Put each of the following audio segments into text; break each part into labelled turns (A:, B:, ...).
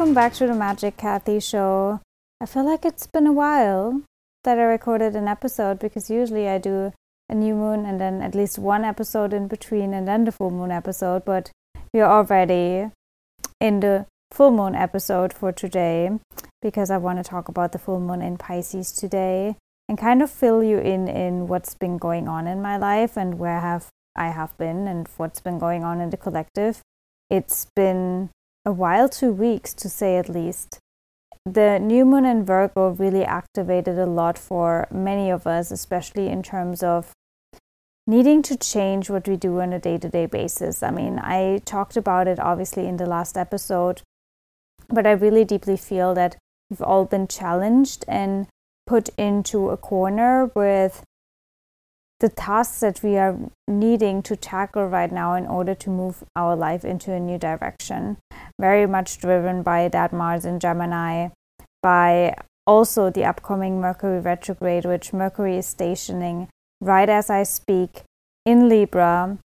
A: Welcome back to the Magic Kathi Show. I feel like it's been a while that I recorded an episode because usually I do a new moon and then at least one episode in between and then the full moon episode. But we're already in the full moon episode for today because I want to talk about the full moon in Pisces today and kind of fill you in in what's been going on in my life and where have I have been and what's been going on in the collective. It's been a while, two weeks to say at least. The new moon in Virgo really activated a lot for many of us, especially in terms of needing to change what we do on a day to day basis. I mean, I talked about it obviously in the last episode, but I really deeply feel that we've all been challenged and put into a corner with the tasks that we are needing to tackle right now in order to move our life into a new direction. Very much driven by that Mars in Gemini, by also the upcoming Mercury retrograde, which Mercury is stationing right as I speak in Libra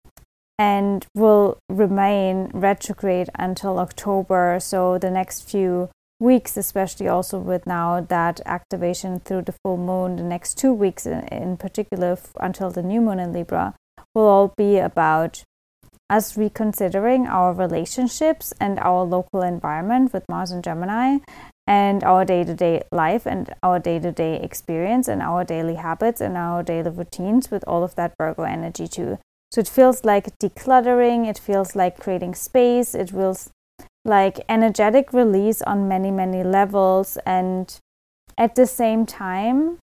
A: and will remain retrograde until October. So the next few weeks, especially also with now that activation through the full moon, the next two weeks in, in particular until the new moon in Libra, will all be about us reconsidering our relationships and our local environment with Mars and Gemini and our day to day life and our day to day experience and our daily habits and our daily routines with all of that Virgo energy too. So it feels like decluttering, it feels like creating space, it feels like energetic release on many, many levels. And at the same time,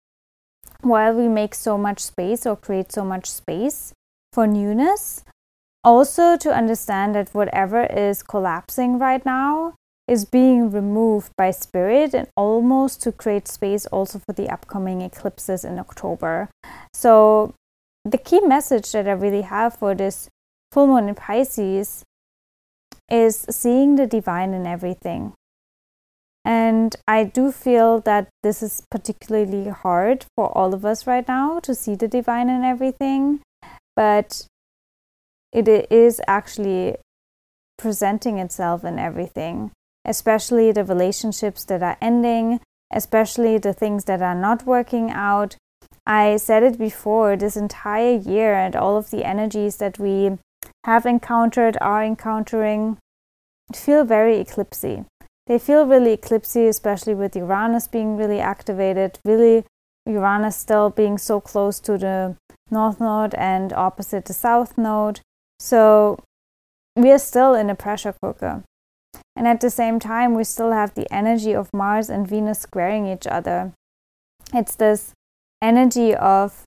A: while we make so much space or create so much space for newness, also to understand that whatever is collapsing right now is being removed by spirit and almost to create space also for the upcoming eclipses in October. So, the key message that I really have for this full moon in Pisces is seeing the divine in everything. And I do feel that this is particularly hard for all of us right now to see the divine in everything, but it is actually presenting itself in everything, especially the relationships that are ending, especially the things that are not working out. I said it before this entire year, and all of the energies that we have encountered, are encountering, feel very eclipsy. They feel really eclipsy, especially with Uranus being really activated, really Uranus still being so close to the north node and opposite the south node. So we are still in a pressure cooker. And at the same time, we still have the energy of Mars and Venus squaring each other. It's this energy of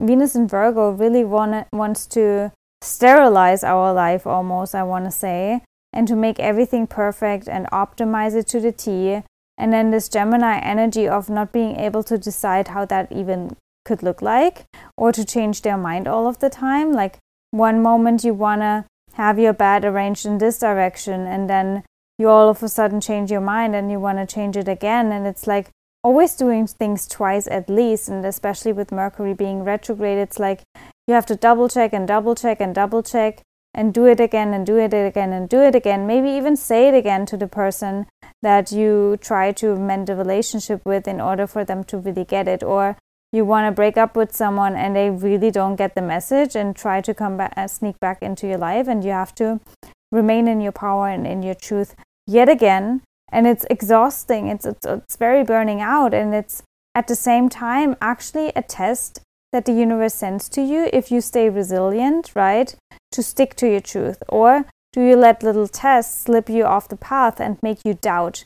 A: Venus and Virgo really want, wants to sterilize our life almost, I want to say, and to make everything perfect and optimize it to the T. And then this Gemini energy of not being able to decide how that even could look like or to change their mind all of the time. Like one moment you want to have your bed arranged in this direction and then you all of a sudden change your mind and you want to change it again. And it's like, always doing things twice at least and especially with mercury being retrograde it's like you have to double check and double check and double check and do it again and do it again and do it again. Maybe even say it again to the person that you try to mend a relationship with in order for them to really get it. Or you want to break up with someone and they really don't get the message and try to come back, uh, sneak back into your life, and you have to remain in your power and in your truth yet again. And it's exhausting. It's it's, it's very burning out, and it's at the same time actually a test that the universe sends to you if you stay resilient, right? To stick to your truth? Or do you let little tests slip you off the path and make you doubt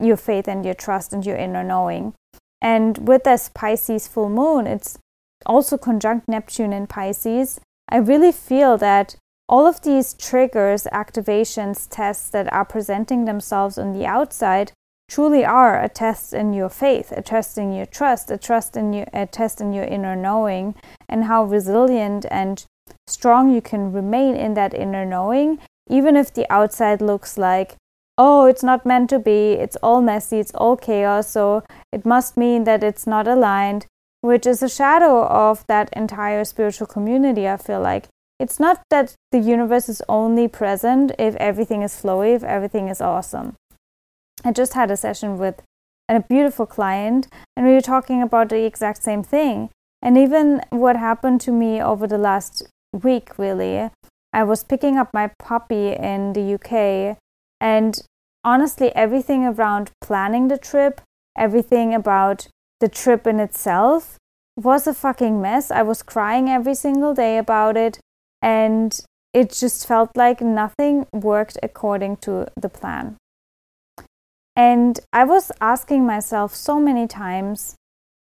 A: your faith and your trust and your inner knowing? And with this Pisces full moon, it's also conjunct Neptune in Pisces. I really feel that all of these triggers, activations, tests that are presenting themselves on the outside truly are a test in your faith, a test in your trust, a trust in your a test in your inner knowing, and how resilient and strong you can remain in that inner knowing, even if the outside looks like, oh, it's not meant to be, it's all messy, it's all chaos, so it must mean that it's not aligned, which is a shadow of that entire spiritual community, I feel like. It's not that the universe is only present if everything is flowy, if everything is awesome. I just had a session with a beautiful client, and we were talking about the exact same thing. And even what happened to me over the last week, really, I was picking up my puppy in the UK, and honestly, everything around planning the trip, everything about the trip in itself was a fucking mess. I was crying every single day about it, and it just felt like nothing worked according to the plan. And I was asking myself so many times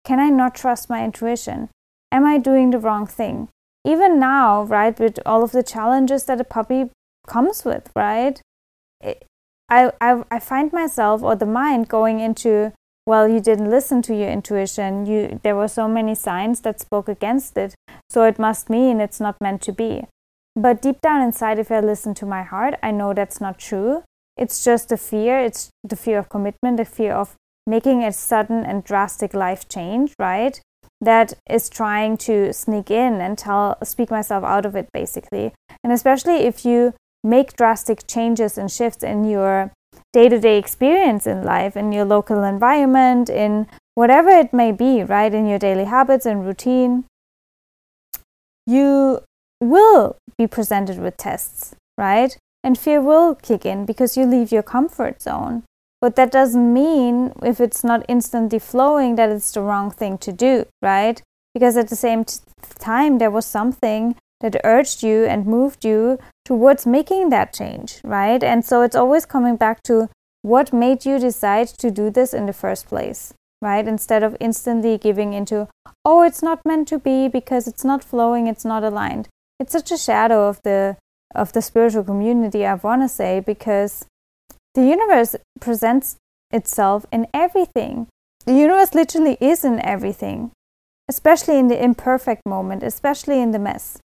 A: can I not trust my intuition? Am I doing the wrong thing? Even now, right, with all of the challenges that a puppy comes with, right? I, I, I find myself or the mind going into well you didn't listen to your intuition you there were so many signs that spoke against it so it must mean it's not meant to be but deep down inside if i listen to my heart i know that's not true it's just the fear it's the fear of commitment the fear of making a sudden and drastic life change right that is trying to sneak in and tell speak myself out of it basically and especially if you make drastic changes and shifts in your day to day experience in life, in your local environment, in whatever it may be, right? In your daily habits and routine, you will be presented with tests, right? And fear will kick in because you leave your comfort zone. But that doesn't mean if it's not instantly flowing that it's the wrong thing to do, right? Because at the same t- time, there was something that urged you and moved you towards making that change, right? And so it's always coming back to what made you decide to do this in the first place, right? Instead of instantly giving into, oh, it's not meant to be because it's not flowing, it's not aligned. It's such a shadow of the of the spiritual community, I want to say, because the universe presents itself in everything. The universe literally is in everything, especially in the imperfect moment, especially in the mess.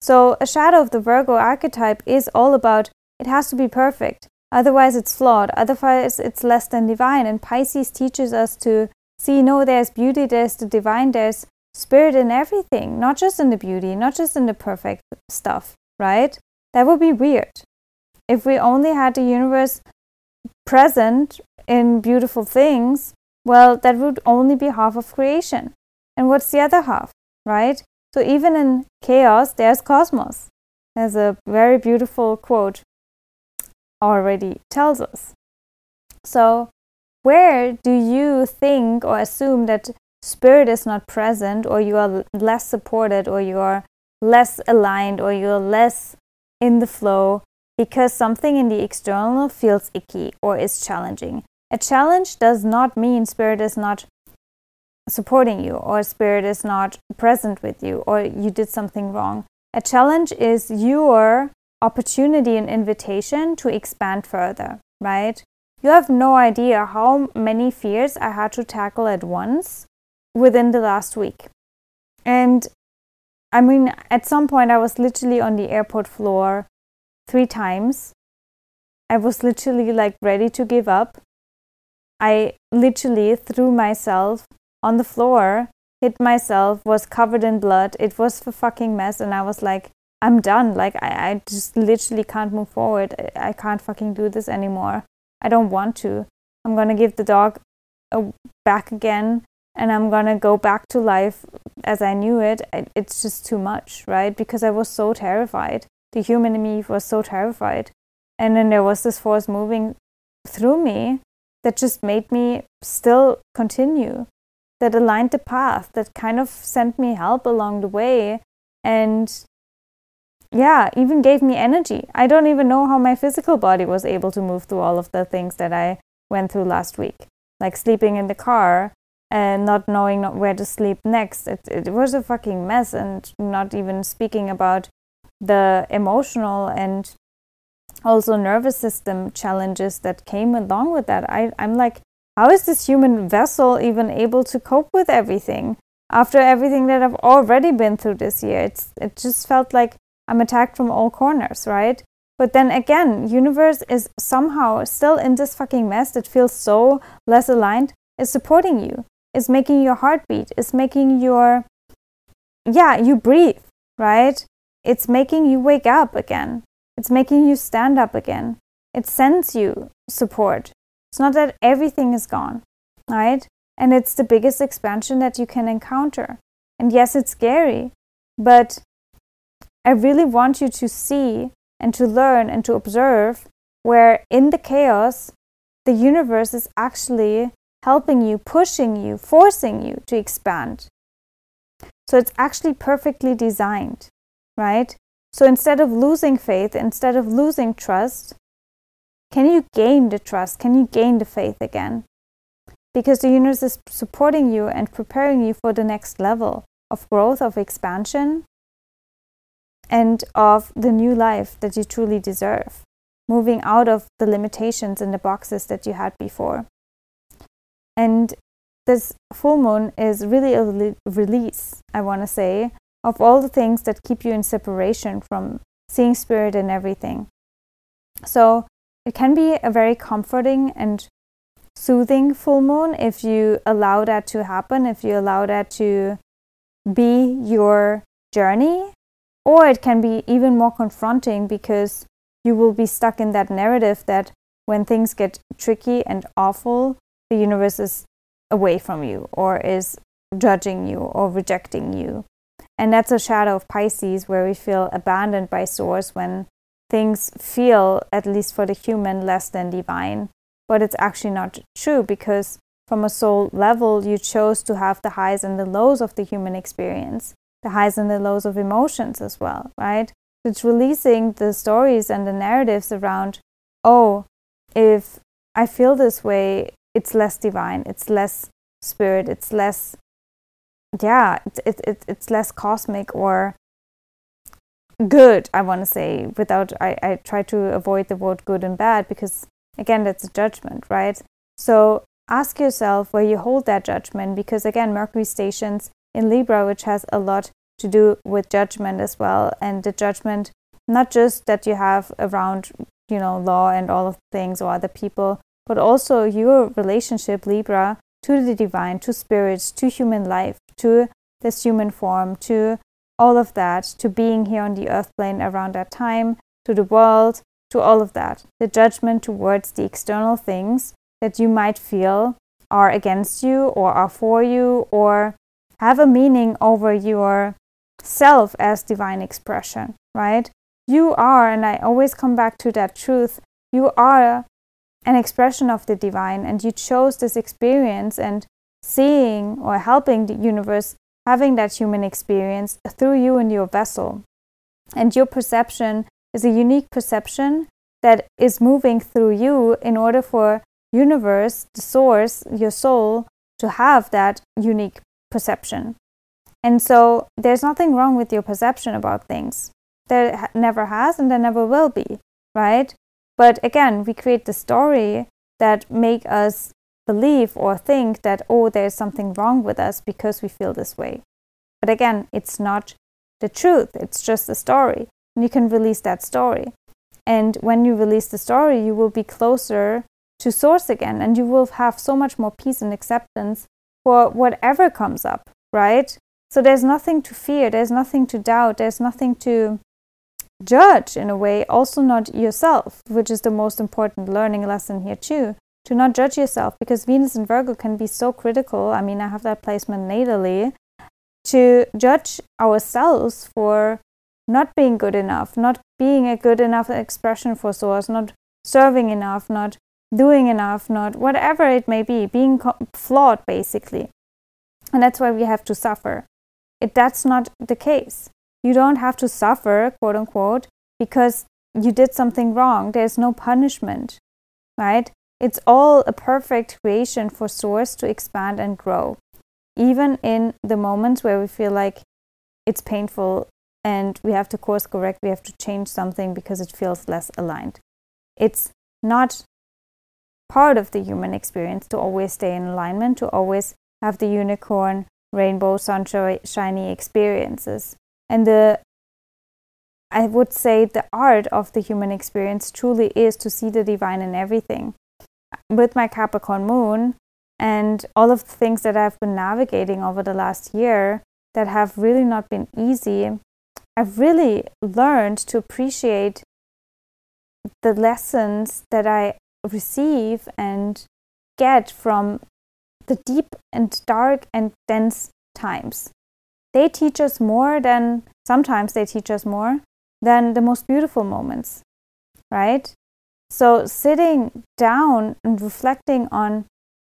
A: So, a shadow of the Virgo archetype is all about it has to be perfect, otherwise, it's flawed, otherwise, it's less than divine. And Pisces teaches us to see no, there's beauty, there's the divine, there's spirit in everything, not just in the beauty, not just in the perfect stuff, right? That would be weird. If we only had the universe present in beautiful things, well, that would only be half of creation. And what's the other half, right? So even in chaos, there's cosmos. There's a very beautiful quote already tells us. So, where do you think or assume that spirit is not present, or you are less supported, or you are less aligned, or you're less in the flow because something in the external feels icky or is challenging? A challenge does not mean spirit is not supporting you or spirit is not present with you or you did something wrong. A challenge is your opportunity and invitation to expand further, right? You have no idea how many fears I had to tackle at once within the last week. And I mean, at some point, I was literally on the airport floor three times. I was literally like ready to give up. I literally threw myself on the floor, hit myself, was covered in blood. It was a fucking mess. And I was like, I'm done. Like, I, I just literally can't move forward. I, I can't fucking do this anymore. I don't want to. I'm going to give the dog a, back again and I'm to go back to life as I knew it. It's just too much, right? Because I was so terrified. The human in me was so terrified. And then there was this force moving through me that just made me still continue that aligned the path, that kind of sent me help along the way. And yeah, even gave me energy. I don't even know how my physical body was able to move through all of the things that I went through last week, like sleeping in the car and not knowing where to sleep next. It, it was a fucking mess, and not even speaking about the emotional and also nervous system challenges that came along with that. I, I'm like, how is this human vessel even able to cope with everything after everything that I've already been through this year? It's it just felt like I'm attacked from all corners, right? But then again, universe is somehow still in this fucking mess that feels so less aligned, is supporting you, is making your heart beat, is making your yeah, you breathe, right? it's making you wake up again. It's making you stand up again. It sends you support. It's not that everything is gone, right? And it's the biggest expansion that you can encounter. And yes, it's scary, but I really want you to see and to learn and to observe where in the chaos, the universe is actually helping you, pushing you, forcing you to expand. So it's actually perfectly designed, right? So instead of losing faith, instead of losing trust, can you gain the trust? Can you gain the faith again? Because the universe is supporting you and preparing you for the next level of growth, of expansion, and of the new life that you truly deserve, moving out of the limitations and the boxes that you had before. And this full moon is really a release, I want to say, of all the things that keep you in separation from seeing spirit and everything. So it can be a very comforting and soothing full moon if you allow that to happen, if you allow that to be your journey or it can be even more confronting because you will be stuck in that narrative that when things get tricky and awful, the universe is away from you or is judging you or rejecting you. And that's a shadow of Pisces where we feel abandoned by Source when things feel, at least for the human, less than divine. But it's actually not true because from a soul level, you chose to have the highs and the lows of the human experience the highs and the lows of emotions as well, right? It's releasing the stories and the narratives around, oh, if I feel this way, it's less divine, it's less spirit, it's less, yeah, it, it, it it's less cosmic or good, I want to say, without, I, I try to avoid the word good and bad because, again, that's a judgment, right? So ask yourself where you hold that judgment because, again, Mercury stations in Libra, which has a lot to do with judgment as well. And the judgment, not just that you have around, you know, law and all of things or other people, but also your relationship, Libra, to the divine, to spirits, to human life, to this human form, to all of that, to being here on the earth plane around that time, to the world, to all of that. The judgment towards the external things that you might feel are against you or are for you or have a meaning over your self as divine expression, right? You are, and I always come back to that truth, you are an expression of the divine, and you chose this experience and seeing or helping the universe having that human experience through you and your vessel. And your perception is a unique perception that is moving through you in order for universe, the source, your soul, to have that unique perception. And so there's nothing wrong with your perception about things. There never has and there never will be, right? But again, we create the story that make us believe or think that oh there's something wrong with us because we feel this way. But again, it's not the truth. It's just a story. And you can release that story. And when you release the story, you will be closer to source again and you will have so much more peace and acceptance for whatever comes up, right? So there's nothing to fear, there's nothing to doubt, there's nothing to judge in a way, also not yourself, which is the most important learning lesson here too. To not judge yourself because Venus and Virgo can be so critical. I mean, I have that placement natally to judge ourselves for not being good enough, not being a good enough expression for source, not serving enough, not doing enough, not whatever it may be, being co- flawed basically. And that's why we have to suffer. It, that's not the case. You don't have to suffer, quote unquote, because you did something wrong. There's no punishment, right? It's all a perfect creation for Source to expand and grow, even in the moments where we feel like it's painful and we have to course correct, we have to change something because it feels less aligned. It's not part of the human experience to always stay in alignment, to always have the unicorn rainbow sunshiny experiences. And the I would say the art of the human experience truly is to see the divine in everything. With my Capricorn moon and all of the things that I've been navigating over the last year that have really not been easy, I've really learned to appreciate the lessons that I receive and get from the deep and dark and dense times. They teach us more than sometimes they teach us more than the most beautiful moments, right? So, sitting down and reflecting on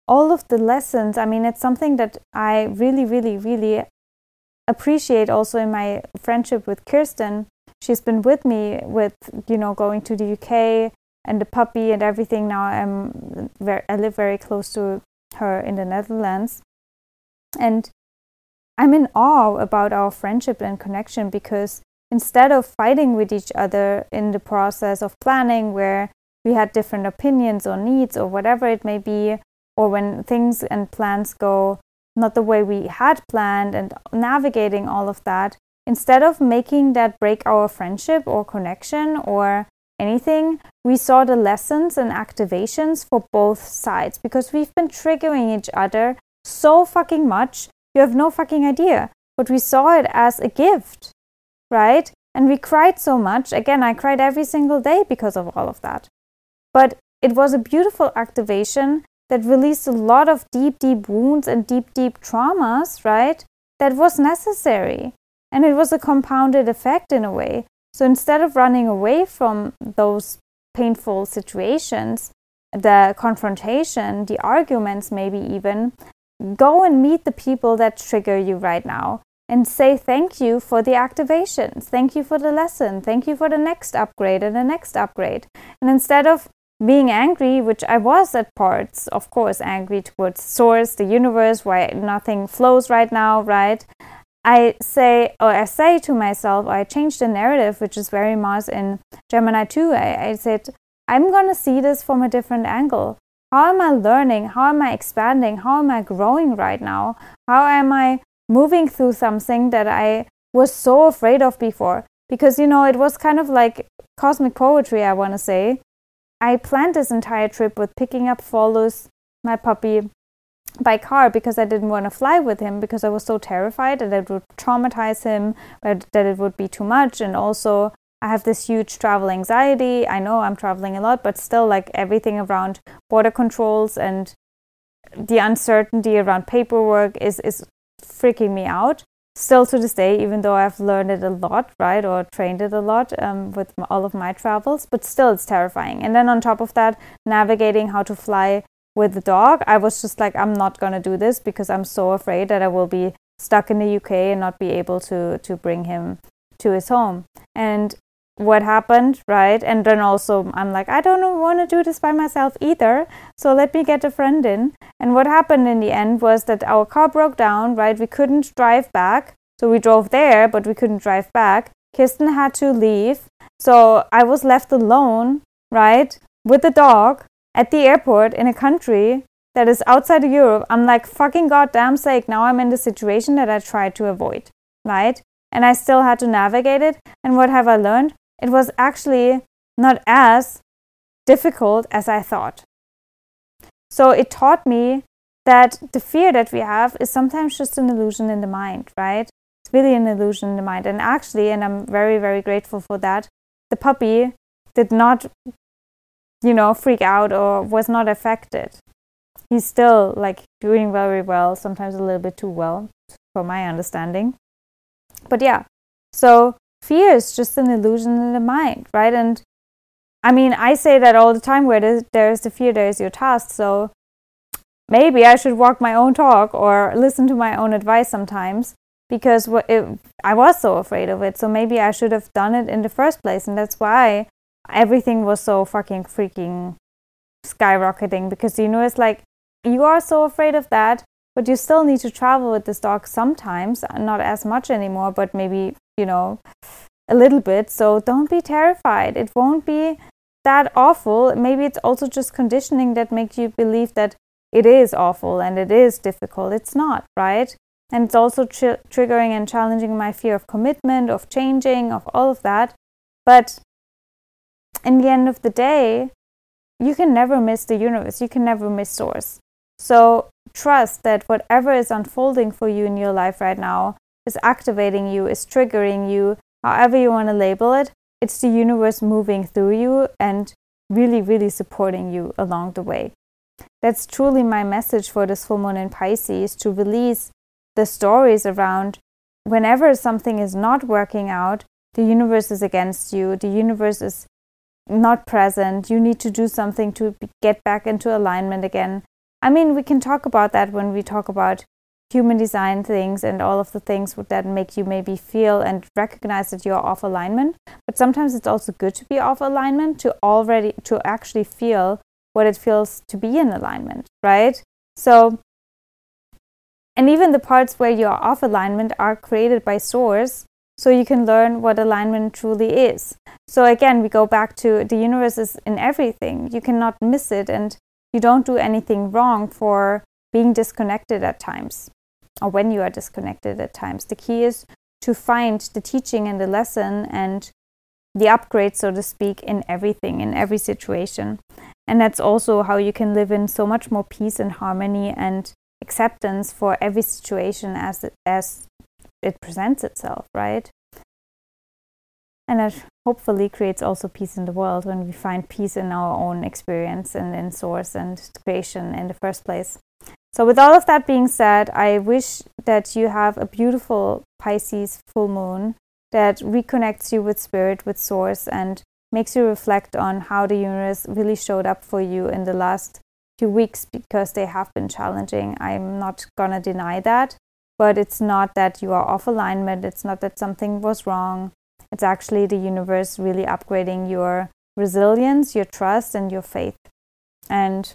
A: all of the lessons, I mean, it's something that I really, really, really appreciate also in my friendship with Kirsten. She's been with me with, you know, going to the UK and the puppy and everything. Now I'm very, I live very close to her in the Netherlands. And I'm in awe about our friendship and connection because instead of fighting with each other in the process of planning where we had different opinions or needs or whatever it may be, or when things and plans go not the way we had planned and navigating all of that, instead of making that break our friendship or connection or anything, we saw the lessons and activations for both sides because we've been triggering each other so fucking much. You have no fucking idea. But we saw it as a gift, right? And we cried so much. Again, I cried every single day because of all of that. But it was a beautiful activation that released a lot of deep, deep wounds and deep, deep traumas, right? That was necessary. And it was a compounded effect in a way. So instead of running away from those painful situations, the confrontation, the arguments, maybe even, go and meet the people that trigger you right now and say thank you for the activations. Thank you for the lesson. Thank you for the next upgrade and the next upgrade. And instead of being angry, which I was at parts, of course, angry towards source, the universe, why nothing flows right now, right? I say, or I say to myself, or I changed the narrative, which is very Mars in Gemini 2. I, I said, I'm going to see this from a different angle. How am I learning? How am I expanding? How am I growing right now? How am I moving through something that I was so afraid of before? Because, you know, it was kind of like cosmic poetry, I want to say. I planned this entire trip with picking up Follows, my puppy, by car because I didn't want to fly with him because I was so terrified that it would traumatize him, that it would be too much. And also, I have this huge travel anxiety. I know I'm traveling a lot, but still, like everything around border controls and the uncertainty around paperwork is, is freaking me out still to this day, even though I've learned it a lot, right, or trained it a lot um, with all of my travels, but still it's terrifying. And then on top of that, navigating how to fly with the dog, I was just like, I'm not gonna do this because I'm so afraid that I will be stuck in the UK and not be able to to bring him to his home. And what happened, right? And then also, I'm like, I don't want to do this by myself either. So let me get a friend in. And what happened in the end was that our car broke down, right? We couldn't drive back. So we drove there, but we couldn't drive back. Kirsten had to leave. So I was left alone, right? With the dog at the airport in a country that is outside of Europe. I'm like, fucking goddamn sake, now I'm in the situation that I tried to avoid, right? And I still had to navigate it. And what have I learned? It was actually not as difficult as I thought. So it taught me that the fear that we have is sometimes just an illusion in the mind, right? It's really an illusion in the mind. And actually, and I'm very, very grateful for that, the puppy did not, you know, freak out or was not affected. He's still like doing very well, sometimes a little bit too well, for my understanding. But yeah, so fear is just an illusion in the mind, right? And I mean, I say that all the time where there's the fear, there's your task. So maybe I should walk my own talk or listen to my own advice sometimes because it, I was so afraid of it. So maybe I should have done it in the first place. And that's why everything was so fucking freaking skyrocketing because you know, it's like you are so afraid of that, but you still need to travel with this dog sometimes, not as much anymore, but maybe you know, a little bit. So don't be terrified. It won't be that awful. Maybe it's also just conditioning that makes you believe that it is awful and it is difficult. It's not, right? And it's also tr- triggering and challenging my fear of commitment, of changing, of all of that. But in the end of the day, you can never miss the universe. You can never miss source. So trust that whatever is unfolding for you in your life right now is activating you, is triggering you, however you want to label it, it's the universe moving through you and really, really supporting you along the way. That's truly my message for this full moon in Pisces to release the stories around whenever something is not working out, the universe is against you, the universe is not present, you need to do something to get back into alignment again. I mean, we can talk about that when we talk about human design things and all of the things that make you maybe feel and recognize that you're off alignment. But sometimes it's also good to be off alignment to already to actually feel what it feels to be in alignment, right? So and even the parts where you're off alignment are created by source so you can learn what alignment truly is. So again, we go back to the universe is in everything. You cannot miss it and you don't do anything wrong for being disconnected at times or when you are disconnected at times. The key is to find the teaching and the lesson and the upgrade, so to speak, in everything, in every situation. And that's also how you can live in so much more peace and harmony and acceptance for every situation as it, as it presents itself, right? And that hopefully creates also peace in the world when we find peace in our own experience and in source and creation in the first place. So, with all of that being said, I wish that you have a beautiful Pisces full moon that reconnects you with spirit, with source, and makes you reflect on how the universe really showed up for you in the last few weeks because they have been challenging. I'm not gonna deny that, but it's not that you are off alignment, it's not that something was wrong. It's actually the universe really upgrading your resilience, your trust, and your faith. And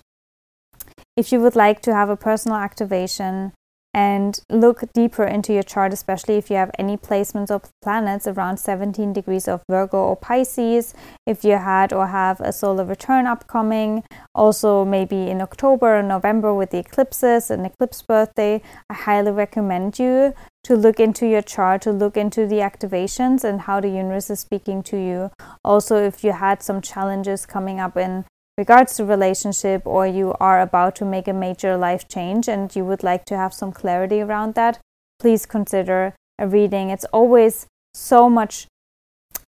A: if you would like to have a personal activation and look deeper into your chart, especially if you have any placements of planets around 17 degrees of Virgo or Pisces, if you had or have a solar return upcoming, also maybe in October or November with the eclipses and eclipse birthday, I highly recommend you to look into your chart, to look into the activations and how the universe is speaking to you. Also, if you had some challenges coming up in regards to relationship or you are about to make a major life change and you would like to have some clarity around that, please consider a reading. It's always so much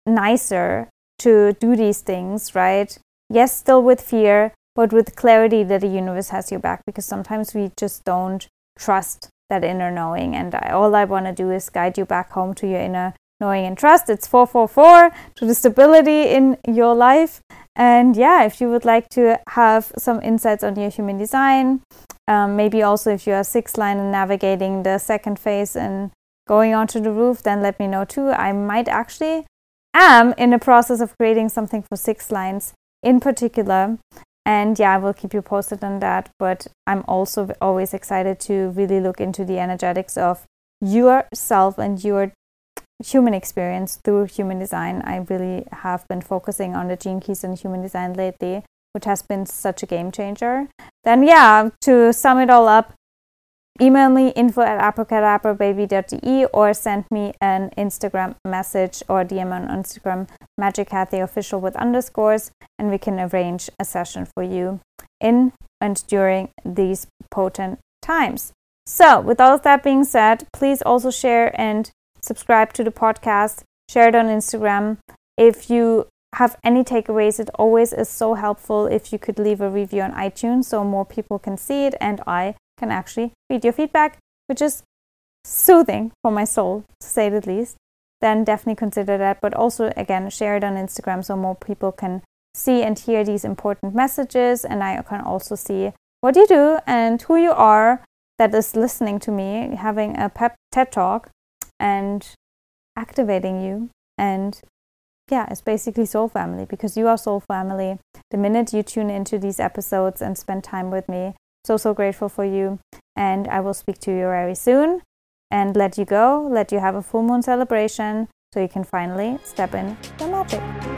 A: nicer to do these things, right? Yes, still with fear, but with clarity that the universe has your back because sometimes we just don't trust that inner knowing. And I, all I want to do is guide you back home to your inner knowing and trust. It's 444 to the stability in your life. And yeah, if you would like to have some insights on your human design, um, maybe also if you are six line and navigating the second phase and going onto the roof, then let me know too. I might actually am in the process of creating something for six lines in particular. And yeah, I will keep you posted on that. But I'm also always excited to really look into the energetics of yourself and your human experience through human design. I really have been focusing on the gene keys and human design lately, which has been such a game changer. Then, yeah, to sum it all up, email me info at abracadabrababy.de or send me an Instagram message or DM on Instagram, Magic Kathi Official with underscores, and we can arrange a session for you in and during these potent times. So, with all of that being said, please also share and subscribe to the podcast, share it on Instagram. If you have any takeaways, it always is so helpful if you could leave a review on iTunes so more people can see it and I can actually read your feedback, which is soothing for my soul, to say the least. Then definitely consider that. But also, again, share it on Instagram so more people can see and hear these important messages. And I can also see what you do and who you are that is listening to me having a pep TED talk and activating you. And yeah, it's basically soul family because you are soul family. The minute you tune into these episodes and spend time with me, so, so grateful for you. And I will speak to you very soon and let you go, let you have a full moon celebration so you can finally step in the magic.